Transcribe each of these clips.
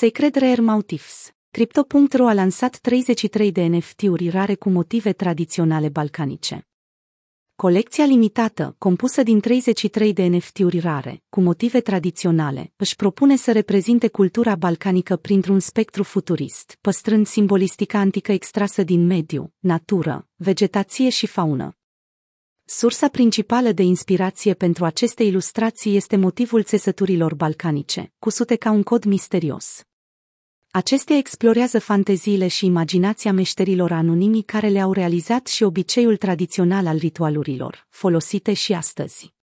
Sacred Rare Motifs. Crypto.ro a lansat 33 de NFT-uri rare cu motive tradiționale balcanice. Colecția limitată, compusă din 33 de NFT-uri rare, cu motive tradiționale, își propune să reprezinte cultura balcanică printr-un spectru futurist, păstrând simbolistica antică extrasă din mediu, natură, vegetație și faună. Sursa principală de inspirație pentru aceste ilustrații este motivul țesăturilor balcanice, cusute ca un cod misterios. Acestea explorează fanteziile și imaginația meșterilor anonimi care le-au realizat și obiceiul tradițional al ritualurilor, folosite și astăzi.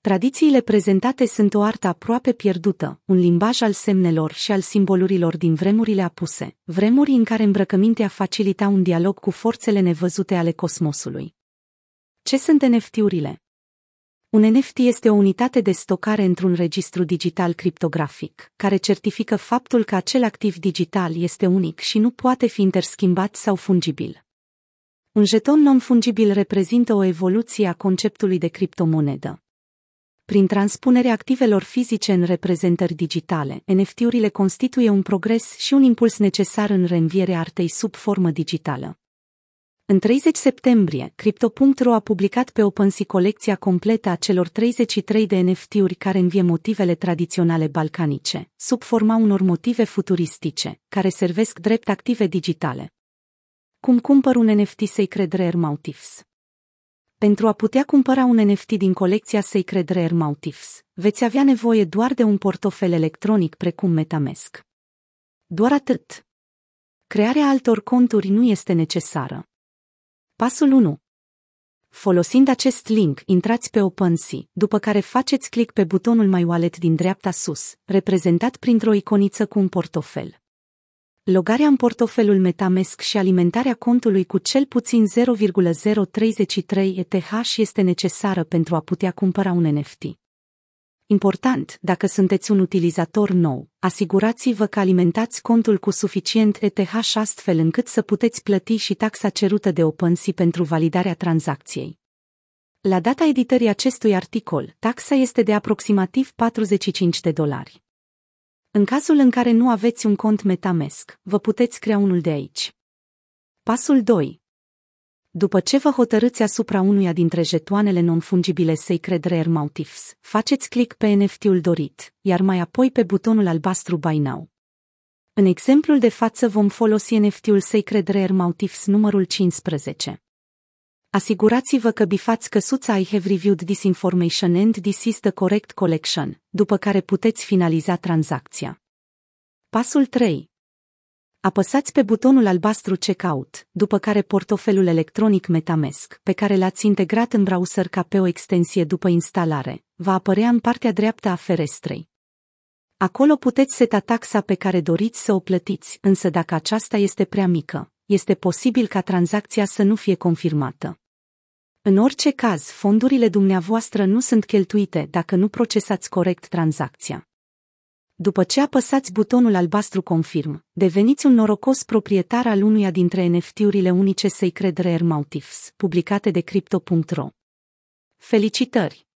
Tradițiile prezentate sunt o artă aproape pierdută, un limbaj al semnelor și al simbolurilor din vremurile apuse, vremuri în care îmbrăcămintea facilita un dialog cu forțele nevăzute ale cosmosului. Ce sunt NFT-urile? Un NFT este o unitate de stocare într-un registru digital criptografic, care certifică faptul că acel activ digital este unic și nu poate fi interschimbat sau fungibil. Un jeton non-fungibil reprezintă o evoluție a conceptului de criptomonedă. Prin transpunerea activelor fizice în reprezentări digitale, NFT-urile constituie un progres și un impuls necesar în reînvierea artei sub formă digitală. În 30 septembrie, Crypto.ro a publicat pe OpenSea colecția completă a celor 33 de NFT-uri care învie motivele tradiționale balcanice, sub forma unor motive futuristice, care servesc drept active digitale. Cum cumpăr un NFT Sacred Rare Motifs? Pentru a putea cumpăra un NFT din colecția Sacred Rare Motifs, veți avea nevoie doar de un portofel electronic precum Metamask. Doar atât. Crearea altor conturi nu este necesară. Pasul 1. Folosind acest link, intrați pe OpenSea, după care faceți click pe butonul My Wallet din dreapta sus, reprezentat printr-o iconiță cu un portofel. Logarea în portofelul Metamask și alimentarea contului cu cel puțin 0,033 ETH este necesară pentru a putea cumpăra un NFT. Important, dacă sunteți un utilizator nou, asigurați-vă că alimentați contul cu suficient ETH astfel încât să puteți plăti și taxa cerută de OpenSea pentru validarea tranzacției. La data editării acestui articol, taxa este de aproximativ 45 de dolari. În cazul în care nu aveți un cont Metamask, vă puteți crea unul de aici. Pasul 2. După ce vă hotărâți asupra unuia dintre jetoanele non-fungibile Sacred Rare Motifs, faceți click pe NFT-ul dorit, iar mai apoi pe butonul albastru Buy Now. În exemplul de față vom folosi NFT-ul Sacred Rare Motifs numărul 15. Asigurați-vă că bifați căsuța I have reviewed this information and this is the correct collection, după care puteți finaliza tranzacția. Pasul 3. Apăsați pe butonul albastru Checkout, după care portofelul electronic Metamask, pe care l-ați integrat în browser ca pe o extensie după instalare, va apărea în partea dreaptă a ferestrei. Acolo puteți seta taxa pe care doriți să o plătiți, însă dacă aceasta este prea mică, este posibil ca tranzacția să nu fie confirmată. În orice caz, fondurile dumneavoastră nu sunt cheltuite dacă nu procesați corect tranzacția. După ce apăsați butonul albastru confirm, deveniți un norocos proprietar al unuia dintre NFT-urile unice Sacred Rare Motifs, publicate de Crypto.ro. Felicitări!